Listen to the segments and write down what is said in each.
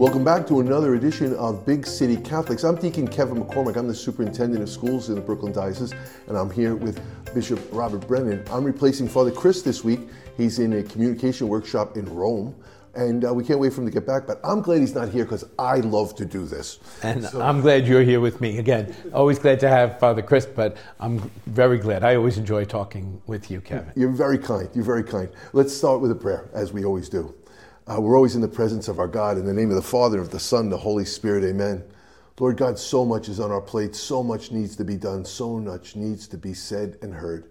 Welcome back to another edition of Big City Catholics. I'm Deacon Kevin McCormack. I'm the superintendent of schools in the Brooklyn Diocese, and I'm here with Bishop Robert Brennan. I'm replacing Father Chris this week. He's in a communication workshop in Rome, and uh, we can't wait for him to get back. But I'm glad he's not here because I love to do this. And so. I'm glad you're here with me again. Always glad to have Father Chris, but I'm very glad. I always enjoy talking with you, Kevin. You're very kind. You're very kind. Let's start with a prayer, as we always do. Uh, we're always in the presence of our God. In the name of the Father, of the Son, the Holy Spirit, amen. Lord God, so much is on our plate, so much needs to be done, so much needs to be said and heard.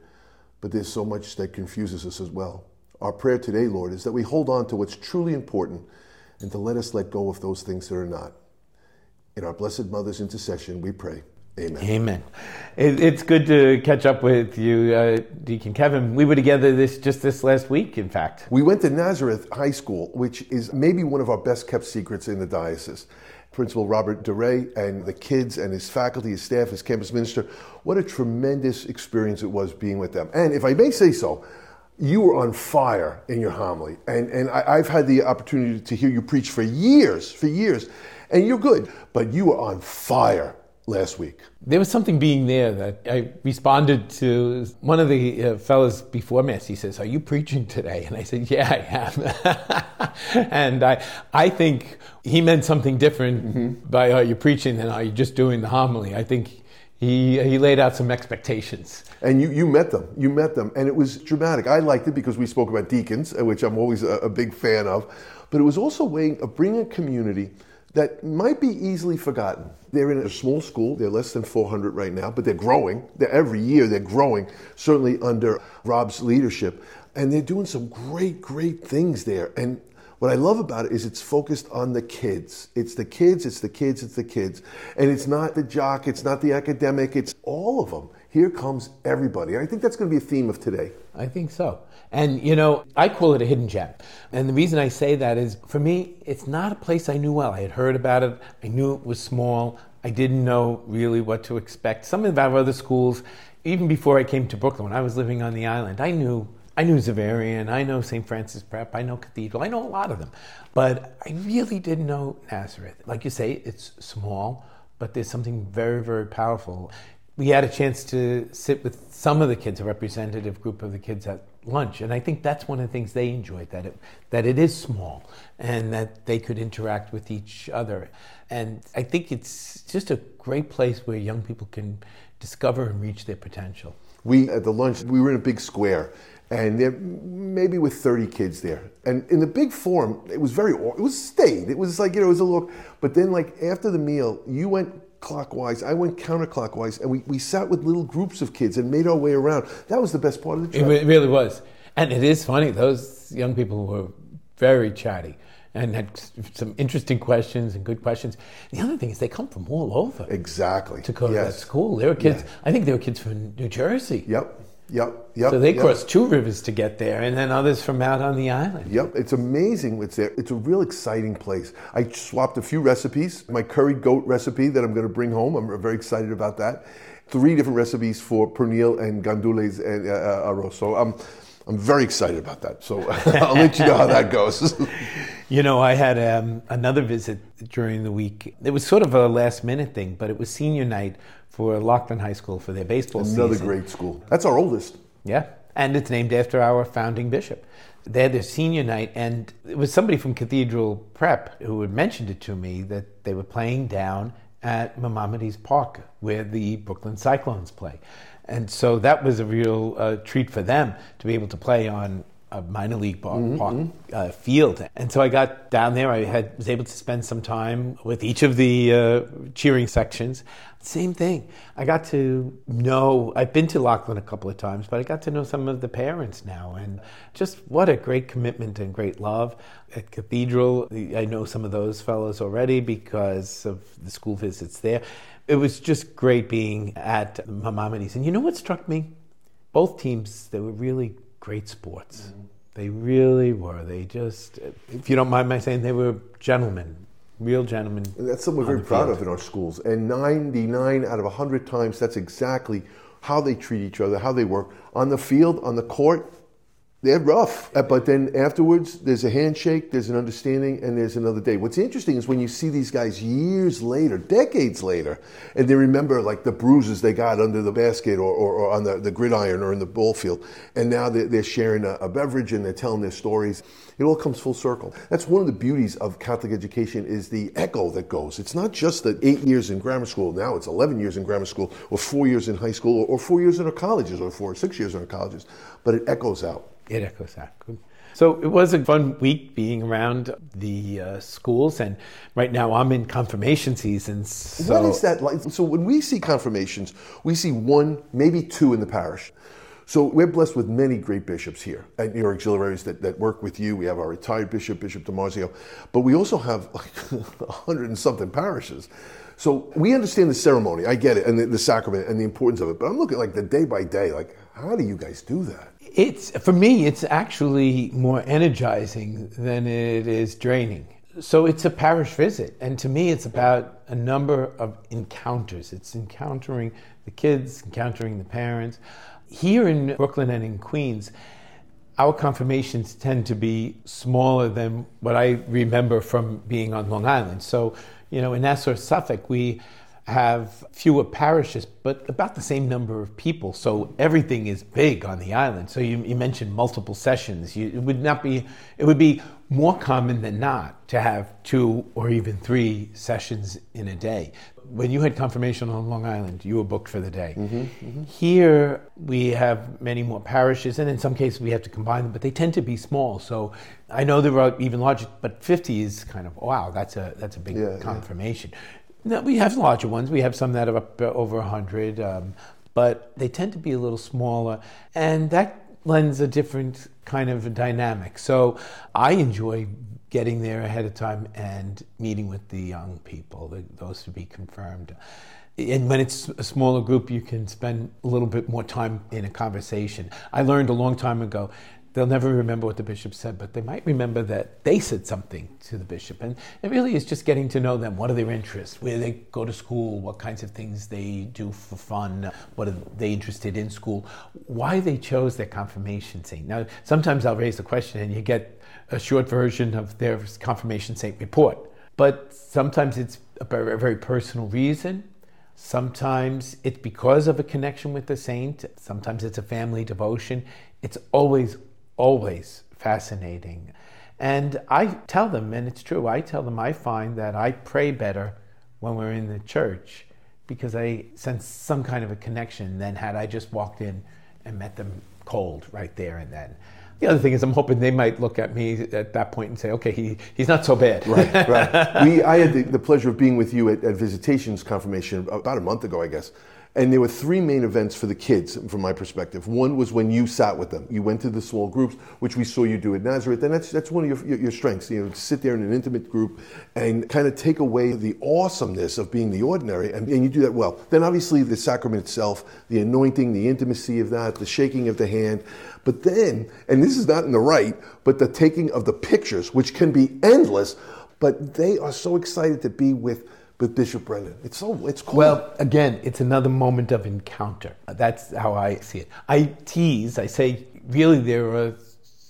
But there's so much that confuses us as well. Our prayer today, Lord, is that we hold on to what's truly important and to let us let go of those things that are not. In our Blessed Mother's intercession, we pray. Amen. Amen. It, it's good to catch up with you, uh, Deacon Kevin. We were together this just this last week, in fact. We went to Nazareth High School, which is maybe one of our best kept secrets in the diocese. Principal Robert DeRay and the kids and his faculty, his staff, his campus minister. What a tremendous experience it was being with them. And if I may say so, you were on fire in your homily. And, and I, I've had the opportunity to hear you preach for years, for years. And you're good, but you were on fire last week. There was something being there that I responded to one of the uh, fellows before Mass. He says, Are you preaching today? And I said, Yeah, I am. and I, I think he meant something different mm-hmm. by Are you preaching than Are you just doing the homily? I think he, he laid out some expectations. And you, you met them. You met them. And it was dramatic. I liked it because we spoke about deacons, which I'm always a, a big fan of. But it was also a way of bringing a community that might be easily forgotten. They're in a small school, they're less than 400 right now, but they're growing. They're, every year they're growing, certainly under Rob's leadership. And they're doing some great, great things there. And what I love about it is it's focused on the kids. It's the kids, it's the kids, it's the kids. And it's not the jock, it's not the academic, it's all of them. Here comes everybody. I think that's going to be a theme of today. I think so. And, you know, I call it a hidden gem. And the reason I say that is for me, it's not a place I knew well. I had heard about it, I knew it was small, I didn't know really what to expect. Some of our other schools, even before I came to Brooklyn, when I was living on the island, I knew. I knew Xaverian, I know St. Francis Prep, I know Cathedral, I know a lot of them. But I really didn't know Nazareth. Like you say, it's small, but there's something very, very powerful we had a chance to sit with some of the kids, a representative group of the kids at lunch, and I think that's one of the things they enjoyed that it that it is small and that they could interact with each other, and I think it's just a great place where young people can discover and reach their potential. We at the lunch we were in a big square, and there maybe with 30 kids there. And in the big forum it was very it was stayed it was like you know it was a little but then like after the meal you went clockwise. I went counterclockwise, and we, we sat with little groups of kids and made our way around. That was the best part of the trip. It really was. And it is funny, those young people were very chatty and had some interesting questions and good questions. The other thing is they come from all over. Exactly. To go yes. to that school. There were kids, yeah. I think there were kids from New Jersey. Yep. Yep, yep. So they yep. crossed two rivers to get there, and then others from out on the island. Yep, it's amazing what's there. It's a real exciting place. I swapped a few recipes. My curry goat recipe that I'm going to bring home. I'm very excited about that. Three different recipes for pernil and gandules and uh, uh, arroz. So I'm, I'm very excited about that. So I'll let you know how that goes. you know, I had um, another visit during the week. It was sort of a last minute thing, but it was senior night for Loughlin High School for their baseball season. Another season. great school. That's our oldest. Yeah, and it's named after our founding bishop. They had their senior night, and it was somebody from Cathedral Prep who had mentioned it to me that they were playing down at Maimonides Park, where the Brooklyn Cyclones play. And so that was a real uh, treat for them to be able to play on a minor league ball, mm-hmm. park, uh, field. And so I got down there. I had, was able to spend some time with each of the uh, cheering sections. Same thing. I got to know, I've been to Loughlin a couple of times, but I got to know some of the parents now. And just what a great commitment and great love. At Cathedral, I know some of those fellows already because of the school visits there. It was just great being at Maimonides. And you know what struck me? Both teams, they were really great sports. Mm-hmm. They really were. They just, if you don't mind my saying, they were gentlemen, real gentlemen. And that's something we're very proud field. of in our schools. And 99 out of 100 times, that's exactly how they treat each other, how they work. On the field, on the court, They're rough, uh, but then afterwards, there's a handshake, there's an understanding, and there's another day. What's interesting is when you see these guys years later, decades later, and they remember like the bruises they got under the basket or, or, or on the, the gridiron or in the ball field, and now they're, they're sharing a, a beverage and they're telling their stories. It all comes full circle. That's one of the beauties of Catholic education is the echo that goes. It's not just the eight years in grammar school. Now it's 11 years in grammar school, or four years in high school, or, or four years in our colleges, or four or six years in our colleges. But it echoes out. Out. So it was a fun week being around the uh, schools, and right now I'm in confirmation season. So What is that like? So when we see confirmations, we see one, maybe two in the parish. So we're blessed with many great bishops here and your auxiliaries that, that work with you. We have our retired bishop, Bishop DiMarzio, but we also have like a hundred and something parishes. So we understand the ceremony. I get it, and the, the sacrament and the importance of it. But I'm looking like the day by day. Like, how do you guys do that? It's for me. It's actually more energizing than it is draining. So it's a parish visit, and to me, it's about a number of encounters. It's encountering the kids, encountering the parents. Here in Brooklyn and in Queens, our confirmations tend to be smaller than what I remember from being on Long Island. So, you know, in Nassau, Suffolk, we have fewer parishes, but about the same number of people. So everything is big on the island. So you, you mentioned multiple sessions. You, it would not be. It would be more common than not to have two or even three sessions in a day. When you had confirmation on Long Island, you were booked for the day. Mm-hmm, mm-hmm. Here we have many more parishes, and in some cases we have to combine them, but they tend to be small. So I know there are even larger, but 50 is kind of wow. That's a that's a big Yeah, yeah. No, we have larger ones. We have some that are up uh, over 100, um, but they tend to be a little smaller, and that lends a different kind of dynamic. So I enjoy getting there ahead of time and meeting with the young people, those to be confirmed. And when it's a smaller group, you can spend a little bit more time in a conversation. I learned a long time ago they'll never remember what the bishop said, but they might remember that they said something to the bishop. And it really is just getting to know them. What are their interests? Where they go to school? What kinds of things they do for fun? What are they interested in school? Why they chose their confirmation saint. Now, sometimes I'll raise the question and you get a short version of their confirmation saint report. But sometimes it's a very, personal reason. Sometimes it's because of a connection with the saint. Sometimes it's a family devotion. It's always, always fascinating. And I tell them, and it's true, I tell them I find that I pray better when we're in the church because I sense some kind of a connection than had I just walked in and met them cold right there and then. The other thing is, I'm hoping they might look at me at that point and say, okay, he, he's not so bad. Right, right. We, I had the, the pleasure of being with you at, at Visitations Confirmation about a month ago, I guess. And there were three main events for the kids, from my perspective. One was when you sat with them. You went to the small groups, which we saw you do at Nazareth, and that's that's one of your, your, your strengths. You know, to sit there in an intimate group and kind of take away the awesomeness of being the ordinary, and, and you do that well. Then obviously the sacrament itself, the anointing, the intimacy of that, the shaking of the hand, but then, and this is not in the right, but the taking of the pictures, which can be endless, but they are so excited to be with with Bishop Brennan. It's so it's cool. Well, again, it's another moment of encounter. That's how I see it. I tease, I say, really, there are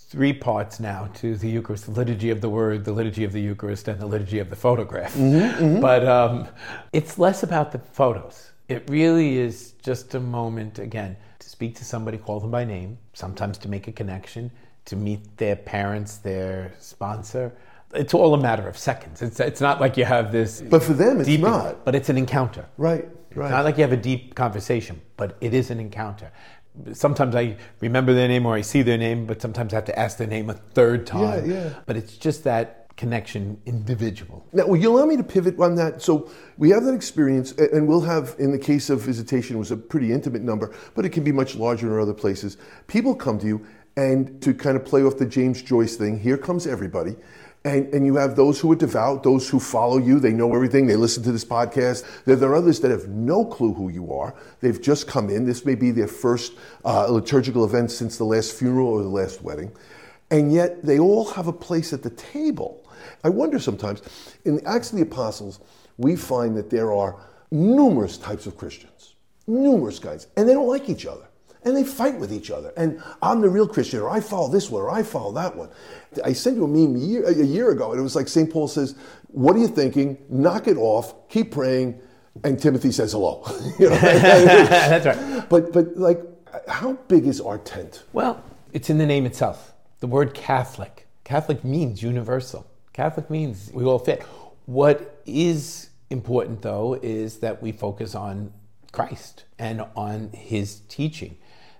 three parts now to the Eucharist the liturgy of the Word, the liturgy of the Eucharist, and the liturgy of the photograph. But um, it's less about the photos. It really is just a moment, again, to speak to somebody, call them by name, sometimes to make a connection, to meet their parents, their sponsor. It's all a matter of seconds. It's, it's not like you have this. But for them, it's deep- not. But it's an encounter. right, It's right. not like you have a deep conversation, but it is an encounter. Sometimes I remember their name or I see their name, but sometimes I have to ask their name a third time. yeah. yeah. But it's just that connection, individual. Now, will you allow me to pivot on that? So we have that experience, and we'll have, in the case of visitation, it was a pretty intimate number, but it can be much larger in other places. People come to you, and to kind of play off the James Joyce thing, here comes everybody. And, and you have those who are devout, those who follow you, they know everything, they listen to this podcast. There, there are others that have no clue who you are. They've just come in. This may be their first uh, liturgical event since the last funeral or the last wedding. And yet they all have a place at the table. I wonder sometimes, in the Acts of the Apostles, we find that there are numerous types of Christians, numerous guys, and they don't like each other. And they fight with each other. And I'm the real Christian, or I follow this one, or I follow that one. I sent you a meme a year, a year ago, and it was like St. Paul says, What are you thinking? Knock it off, keep praying, and Timothy says hello. you know? That's right. But, but like, how big is our tent? Well, it's in the name itself. The word Catholic. Catholic means universal. Catholic means we all fit. What is important, though, is that we focus on Christ and on his teaching.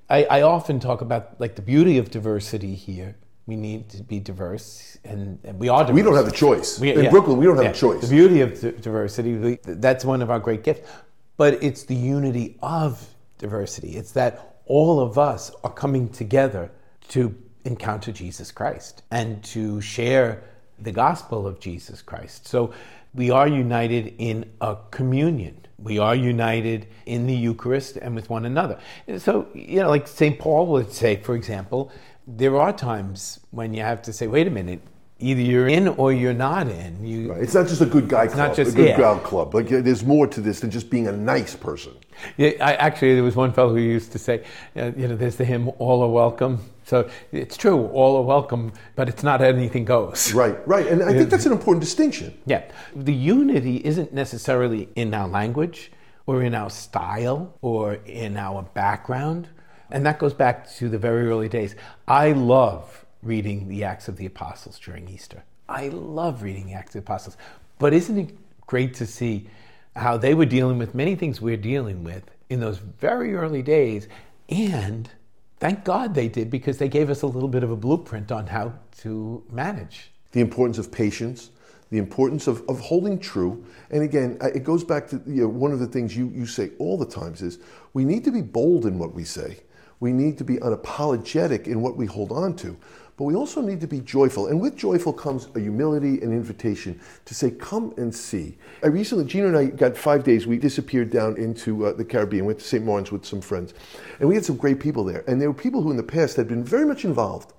I, I often talk about like the beauty of diversity here. We need to be diverse, and, and we are diverse. We don't have a choice. We- In yeah. Brooklyn, we don't have Yeah. a choice. The beauty of di- diversity, we, that's one of our great gifts. But it's the unity of diversity. It's that all of us are coming together to encounter Jesus Christ and to share the gospel of Jesus Christ. So we are united in a communion. We are united in the Eucharist and with one another. So, you know, like St. Paul would say, for example, there are times when you have to say, wait a minute, either you're in or you're not in. You, It's not just a good guy club, not just- a good yeah. club. Like, there's more to this than just being a nice person. Yeah, I, actually, there was one fellow who used to say, uh, you know, there's the hymn, all are welcome. So it's true, all are welcome, but it's not anything goes. Right, right. And I think that's an important distinction. Yeah. The unity isn't necessarily in our language or in our style or in our background. And that goes back to the very early days. I love reading the Acts of the Apostles during Easter. I love reading the Acts of the Apostles. But isn't it great to see how they were dealing with many things we're dealing with in those very early days? And thank God they did because they gave us a little bit of a blueprint on how to manage. the importance of patience, the importance of, of holding true. And again, it goes back to you know, one of the things you, you say all the times is we need to be bold in what we say. We need to be unapologetic in what we hold on to. But we also need to be joyful. And with joyful comes a humility and invitation to say, come and see. I recently, Gina and I got five days. We disappeared down into uh, the Caribbean, went to St. Martin's with some friends. And we had some great people there. And there were people who in the past had been very much involved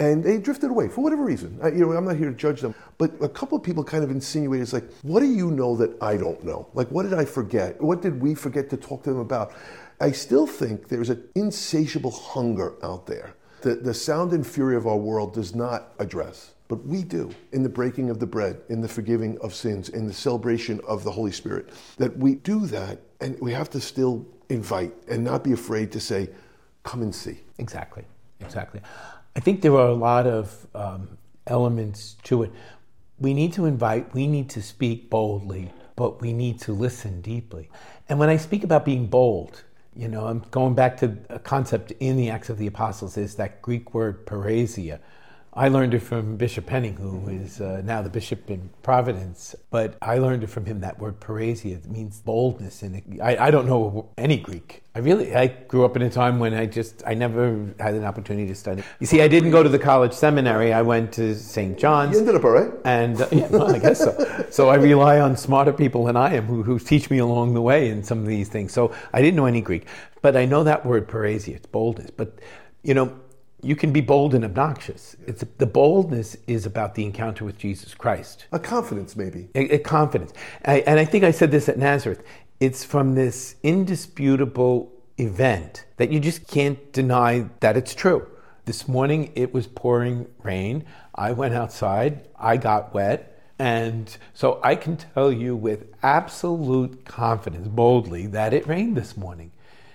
and they drifted away for whatever reason. I, you know, I'm not here to judge them, but a couple of people kind of insinuated, it's like, what do you know that I don't know? Like, what did I forget? What did we forget to talk to them about? I still think there's an insatiable hunger out there that the sound and fury of our world does not address. But we do in the breaking of the bread, in the forgiving of sins, in the celebration of the Holy Spirit. That we do that, and we have to still invite and not be afraid to say, come and see. Exactly, exactly. I think there are a lot of um, elements to it. We need to invite, we need to speak boldly, but we need to listen deeply. And when I speak about being bold, you know, I'm going back to a concept in the Acts of the Apostles is that Greek word parrhesia. I learned it from Bishop Henning, who is uh, now the bishop in Providence. But I learned it from him that word parrhesia. It means boldness, and I, I don't know any Greek. I really I grew up in a time when I just I never had an opportunity to study. You see, I didn't go to the college seminary. I went to St. John's. You ended up all right. And uh, yeah, well, I guess so. So I rely on smarter people than I am who, who teach me along the way in some of these things. So I didn't know any Greek, but I know that word parrhesia, it's boldness. But you know, you can be bold and obnoxious. It's the boldness is about the encounter with Jesus Christ, A confidence, maybe. a, a confidence. I, and I think I said this at Nazareth. It's from this indisputable event that you just can't deny that it's true. This morning it was pouring rain. I went outside, I got wet, and so I can tell you with absolute confidence, boldly, that it rained this morning.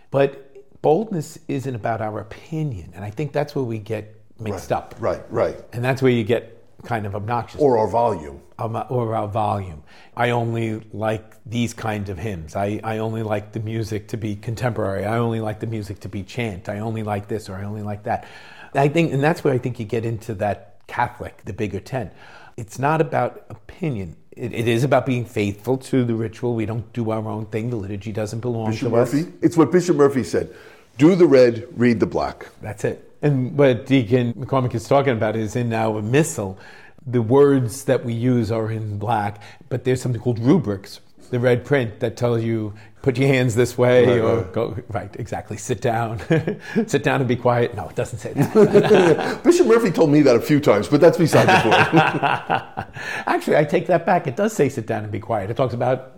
But boldness isn't about our opinion, and I think that's where we get mixed up. Right, right. And that's where you get kind of obnoxious Or our volume. um, or our volume. I only like these kinds of hymns. I, I only like the music to be contemporary. I only like the music to be chant. I only like this or I only like that. I think, and that's where I think you get into that Catholic, the bigger tent. It's not about opinion. It, it is about being faithful to the ritual. We don't do our own thing. The liturgy doesn't belong Bishop to us. It's what Bishop Murphy said. Do the red, read the black. That's it. And what Deacon McCormack is talking about is in our missal, the words that we use are in black, but there's something called rubrics, the red print that tells you put your hands this way Right, or right. go right exactly sit down sit down and be quiet no it doesn't say that Bishop Murphy told me that a few times, but that's beside the point. actually i take that back it does say sit down and be quiet it talks about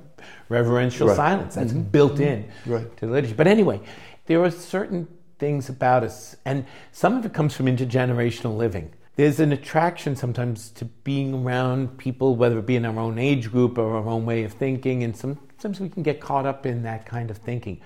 reverential Right. Mm-hmm. silence that's built in Right. to the liturgy but anyway there are certain things about us, and some of it comes from intergenerational living. There's an attraction sometimes to being around people, whether it be in our own age group or our own way of thinking, and sometimes we can get caught up in that kind of thinking.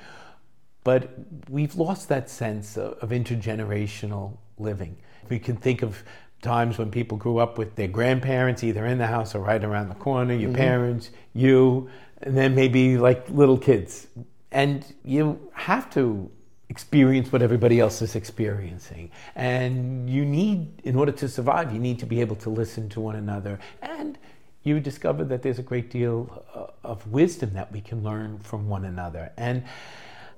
But we've lost that sense of, of intergenerational living. We can think of times when people grew up with their grandparents either in the house or right around the corner, your mm-hmm. parents, you, and then maybe like little kids. And you have to experience what everybody else is experiencing. And you need, in order to survive, you need to be able to listen to one another. And you discover that there's a great deal uh, of wisdom that we can learn from one another. And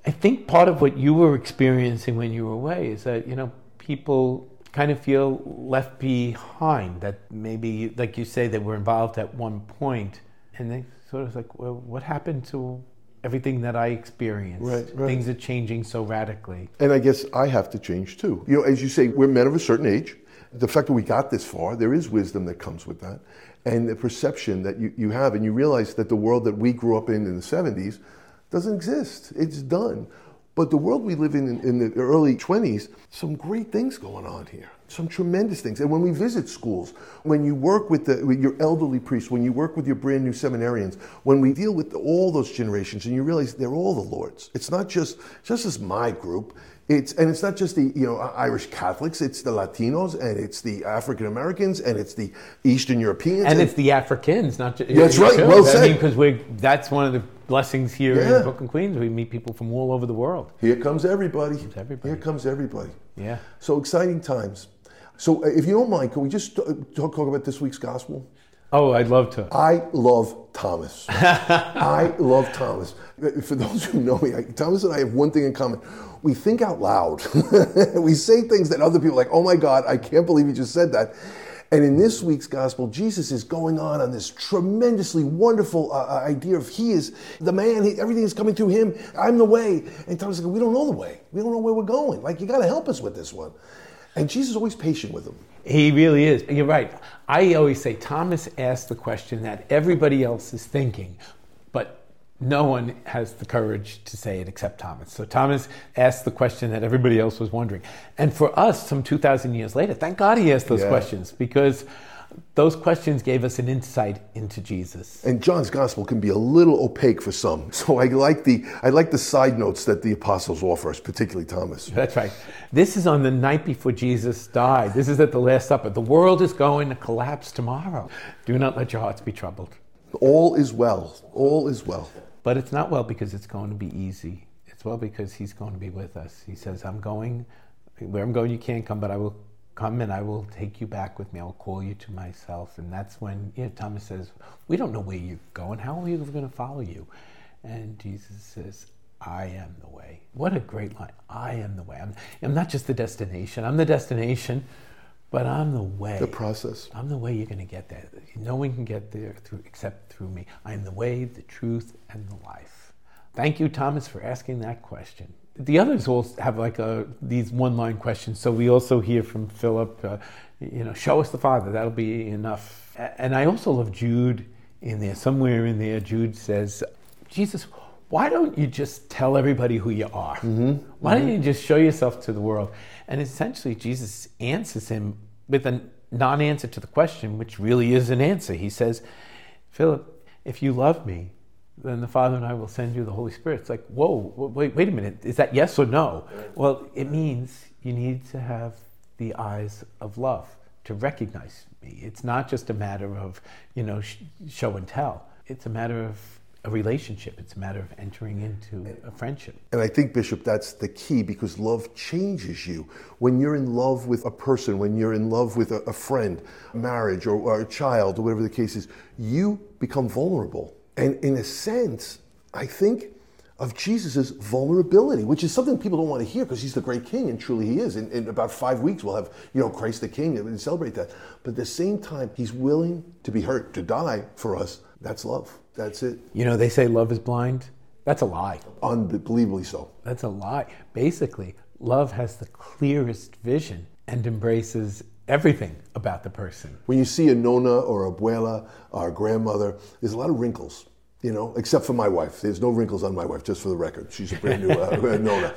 I think part of what you were experiencing when you were away is that, you know, people kind of feel left behind, that maybe, like you say, they were involved at one point, and they sort of like, well, what happened to everything that I experienced. Right, right. Things are changing so radically. And I guess I have to change too. You know, as you say, we're men of a certain age. The fact that we got this far, there is wisdom that comes with that. And the perception that you, you have, and you realize that the world that we grew up in in the 70s doesn't exist. It's done. But the world we live in in, in the early 20s, some great things going on here some tremendous things. And when we visit schools, when you work with, the, with, your elderly priests, when you work with your brand new seminarians, when we deal with all those generations, and you realize they're all the Lord's. It's not just just as my group. It's and it's not just the you know Irish Catholics. It's the Latinos and it's the African Americans and it's the Eastern Europeans and, and, it's the Africans. Not just that's right. Well said. I mean, because we that's one of the blessings here yeah. in Brooklyn, Queens. We meet people from all over the world. Here comes everybody. Here comes everybody. Here comes everybody. Yeah. So exciting times. So, uh, if you don't mind, can we just uh, talk, talk about this week's gospel? Oh, I'd love to. I love Thomas. I love Thomas. For those who know me, Thomas and I have one thing in common. We think out loud. we say things that other people are like, oh my God, I can't believe you just said that. And in this week's gospel, Jesus is going on on this tremendously wonderful uh, uh idea of He is the man, he, everything is coming through Him. I'm the way. And Thomas is like, we don't know the way. We don't know where we're going. Like, you got to help us with this one. And Jesus is always patient with them. He really is. You're right. I always say Thomas asked the question that everybody else is thinking, no one has the courage to say it except Thomas. So Thomas asked the question that everybody else was wondering. And for us, some 2,000 years later, thank God he asked those yeah. questions because those questions gave us an insight into Jesus. And John's gospel can be a little opaque for some. So I like the I like the side notes that the apostles offer us, particularly Thomas. That's right. This is on the night before Jesus died. This is at the Last Supper. The world is going to collapse tomorrow. Do not let your hearts be troubled. All is well. All is well. But it's not well because it's going to be easy. It's well because he's going to be with us. He says, I'm going where I'm going you can't come, but I will come and I will take you back with me. I'll call you to myself. And that's when you know, Thomas says, We don't know where you're going. How are we going to follow you? And Jesus says, I am the way. What a great line. I am the way. I'm, I'm not just the destination, I'm the destination, but I'm the way. The process. I'm the way you're going to get there. No one can get there through, except through me. I am the way, the truth, and the life. Thank you, Thomas, for asking that question the others all have like a, these one line questions. So we also hear from Philip, uh, you know, show us the Father, that'll be enough. And I also love Jude in there. Somewhere in there, Jude says, Jesus, why don't you just tell everybody who you are? Mm-hmm. Why mm-hmm. don't you just show yourself to the world? And essentially, Jesus answers him with a non answer to the question, which really is an answer. He says, Philip, if you love me, then the Father and I will send you the Holy Spirit. It's like, whoa, wait, wait a minute. Is that yes or no? Well, it means you need to have the eyes of love to recognize me. It's not just a matter of, you know, sh- show and tell. It's a matter of a relationship. It's a matter of entering into a friendship. And I think, Bishop, that's the key because love changes you. When you're in love with a person, when you're in love with a, a friend, marriage, or, or a child, or whatever the case is, you become vulnerable and in a sense, I think of Jesus' vulnerability, which is something people don't want to hear because he's the great king, and truly he is. In, in, about five weeks, we'll have, you know, Christ the King and celebrate that. But at the same time, he's willing to be hurt, to die for us. That's love. That's it. You know, they say love is blind. That's a lie. Unbelievably so. That's a lie. Basically, love has the clearest vision and embraces everything about the person. When you see a nona or a abuela or a grandmother, there's a lot of wrinkles you know, except for my wife. There's no wrinkles on my wife, just for the record. She's a brand new uh, Nona.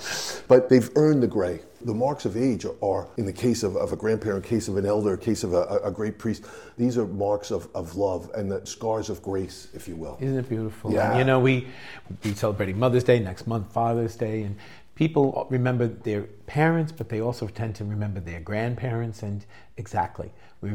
but they've earned the gray. The marks of age are, are in the case of, of, a grandparent, case of an elder, case of a, a great priest, these are marks of, of love and the scars of grace, if you will. Isn't it beautiful? Yeah. And, you know, we, we celebrating Mother's Day, next month Father's Day, and people remember their parents, but they also tend to remember their grandparents, and exactly. We,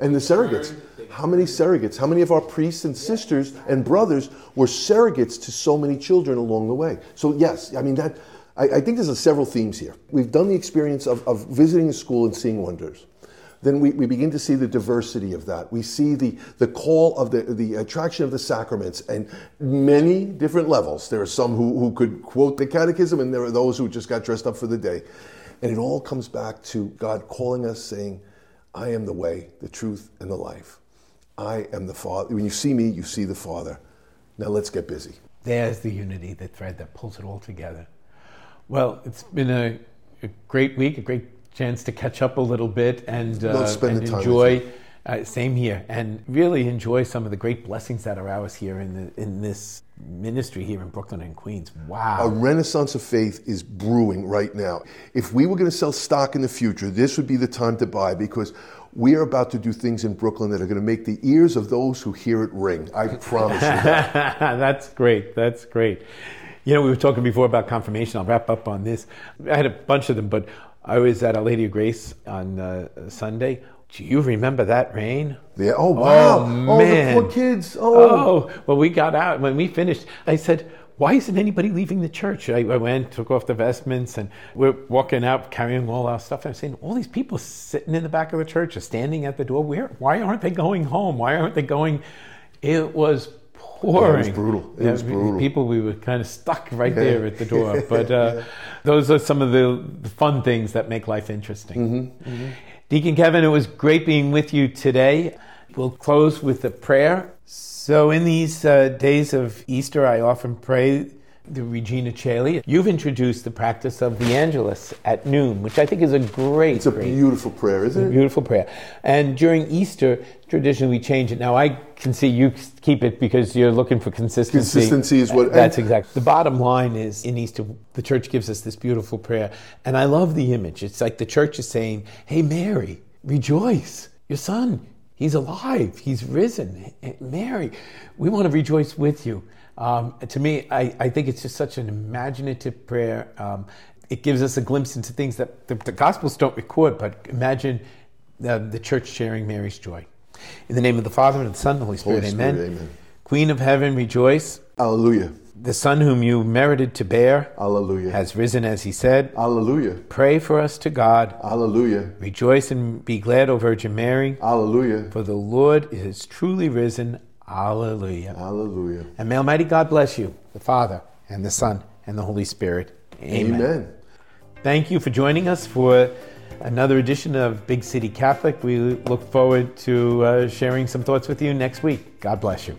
and the surrogates. How many surrogates? How many of our priests and sisters and brothers were surrogates to so many children along the way? So, yes, I mean, that, I, I think there's several themes here. We've done the experience of, of visiting a school and seeing wonders. Then we, we begin to see the diversity of that. We see the, the call of the, the attraction of the sacraments and many different levels. There are some who, who could quote the catechism, and there are those who just got dressed up for the day. And it all comes back to God calling us, saying, I am the way, the truth, and the life. I am the Father. When you see me, you see the Father. Now let's get busy. There's the unity, the thread that pulls it all together. Well, it's been a, a great week, a great chance to catch up a little bit and, uh, and enjoy. Uh, same here, and really enjoy some of the great blessings that are ours here in the, in this ministry here in Brooklyn and Queens. Wow. A renaissance of faith is brewing right now. If we were going to sell stock in the future, this would be the time to buy because we are about to do things in Brooklyn that are going to make the ears of those who hear it ring. I promise you that. That's great. That's great. You know, we were talking before about confirmation. I'll wrap up on this. I had a bunch of them, but I was at Our Lady of Grace on uh, Sunday. Do you remember that rain? Yeah. Oh wow. Oh, man. Oh, the poor kids. Oh. oh. Well, we got out when we finished. I said, "Why isn't anybody leaving the church?" I, I went, took off the vestments, and we're walking out carrying all our stuff. And I'm saying, all these people sitting in the back of the church are standing at the door. Where? Why aren't they going home? Why aren't they going? It was pouring. Yeah, it was brutal. It Yeah, was brutal. People, we were kind of stuck right there at the door. But uh, those are some of the, fun things that make life interesting. Mm-hmm, Deacon Kevin, it was great being with you today. We'll close with a prayer. So, in these uh, days of Easter, I often pray the Regina Caeli. You've introduced the practice of the Angelus at noon, which I think is a great, It's a great beautiful prayer, isn't it? Beautiful prayer. And during Easter, traditionally we change it. Now I can see you keep it because you're looking for consistency. Consistency is what- That's exactly. The bottom line is in Easter, the church gives us this beautiful prayer, and I love the image. It's like the church is saying, "Hey Mary, rejoice! Your son, he's alive. He's risen. Mary, we want to rejoice with you." Um, to me, I, I think it's just such an imaginative prayer. Um, it gives us a glimpse into things that the, the Gospels don't record, but imagine the, the church sharing Mary's joy. In the name of the Father, and of the Son, and the Holy Spirit, Holy amen. Spirit, amen. Queen of heaven, rejoice. Alleluia. The Son whom you merited to bear Alleluia. has risen as he said. Alleluia. Pray for us to God. Alleluia. Rejoice and be glad, O Virgin Mary, Alleluia. for the Lord is truly risen. Alleluia. Hallelujah. And may Almighty God bless you, the Father, and the Son, and the Holy Spirit. Amen. Amen. Thank you for joining us for another edition of Big City Catholic. We look forward to uh, sharing some thoughts with you next week. God bless you.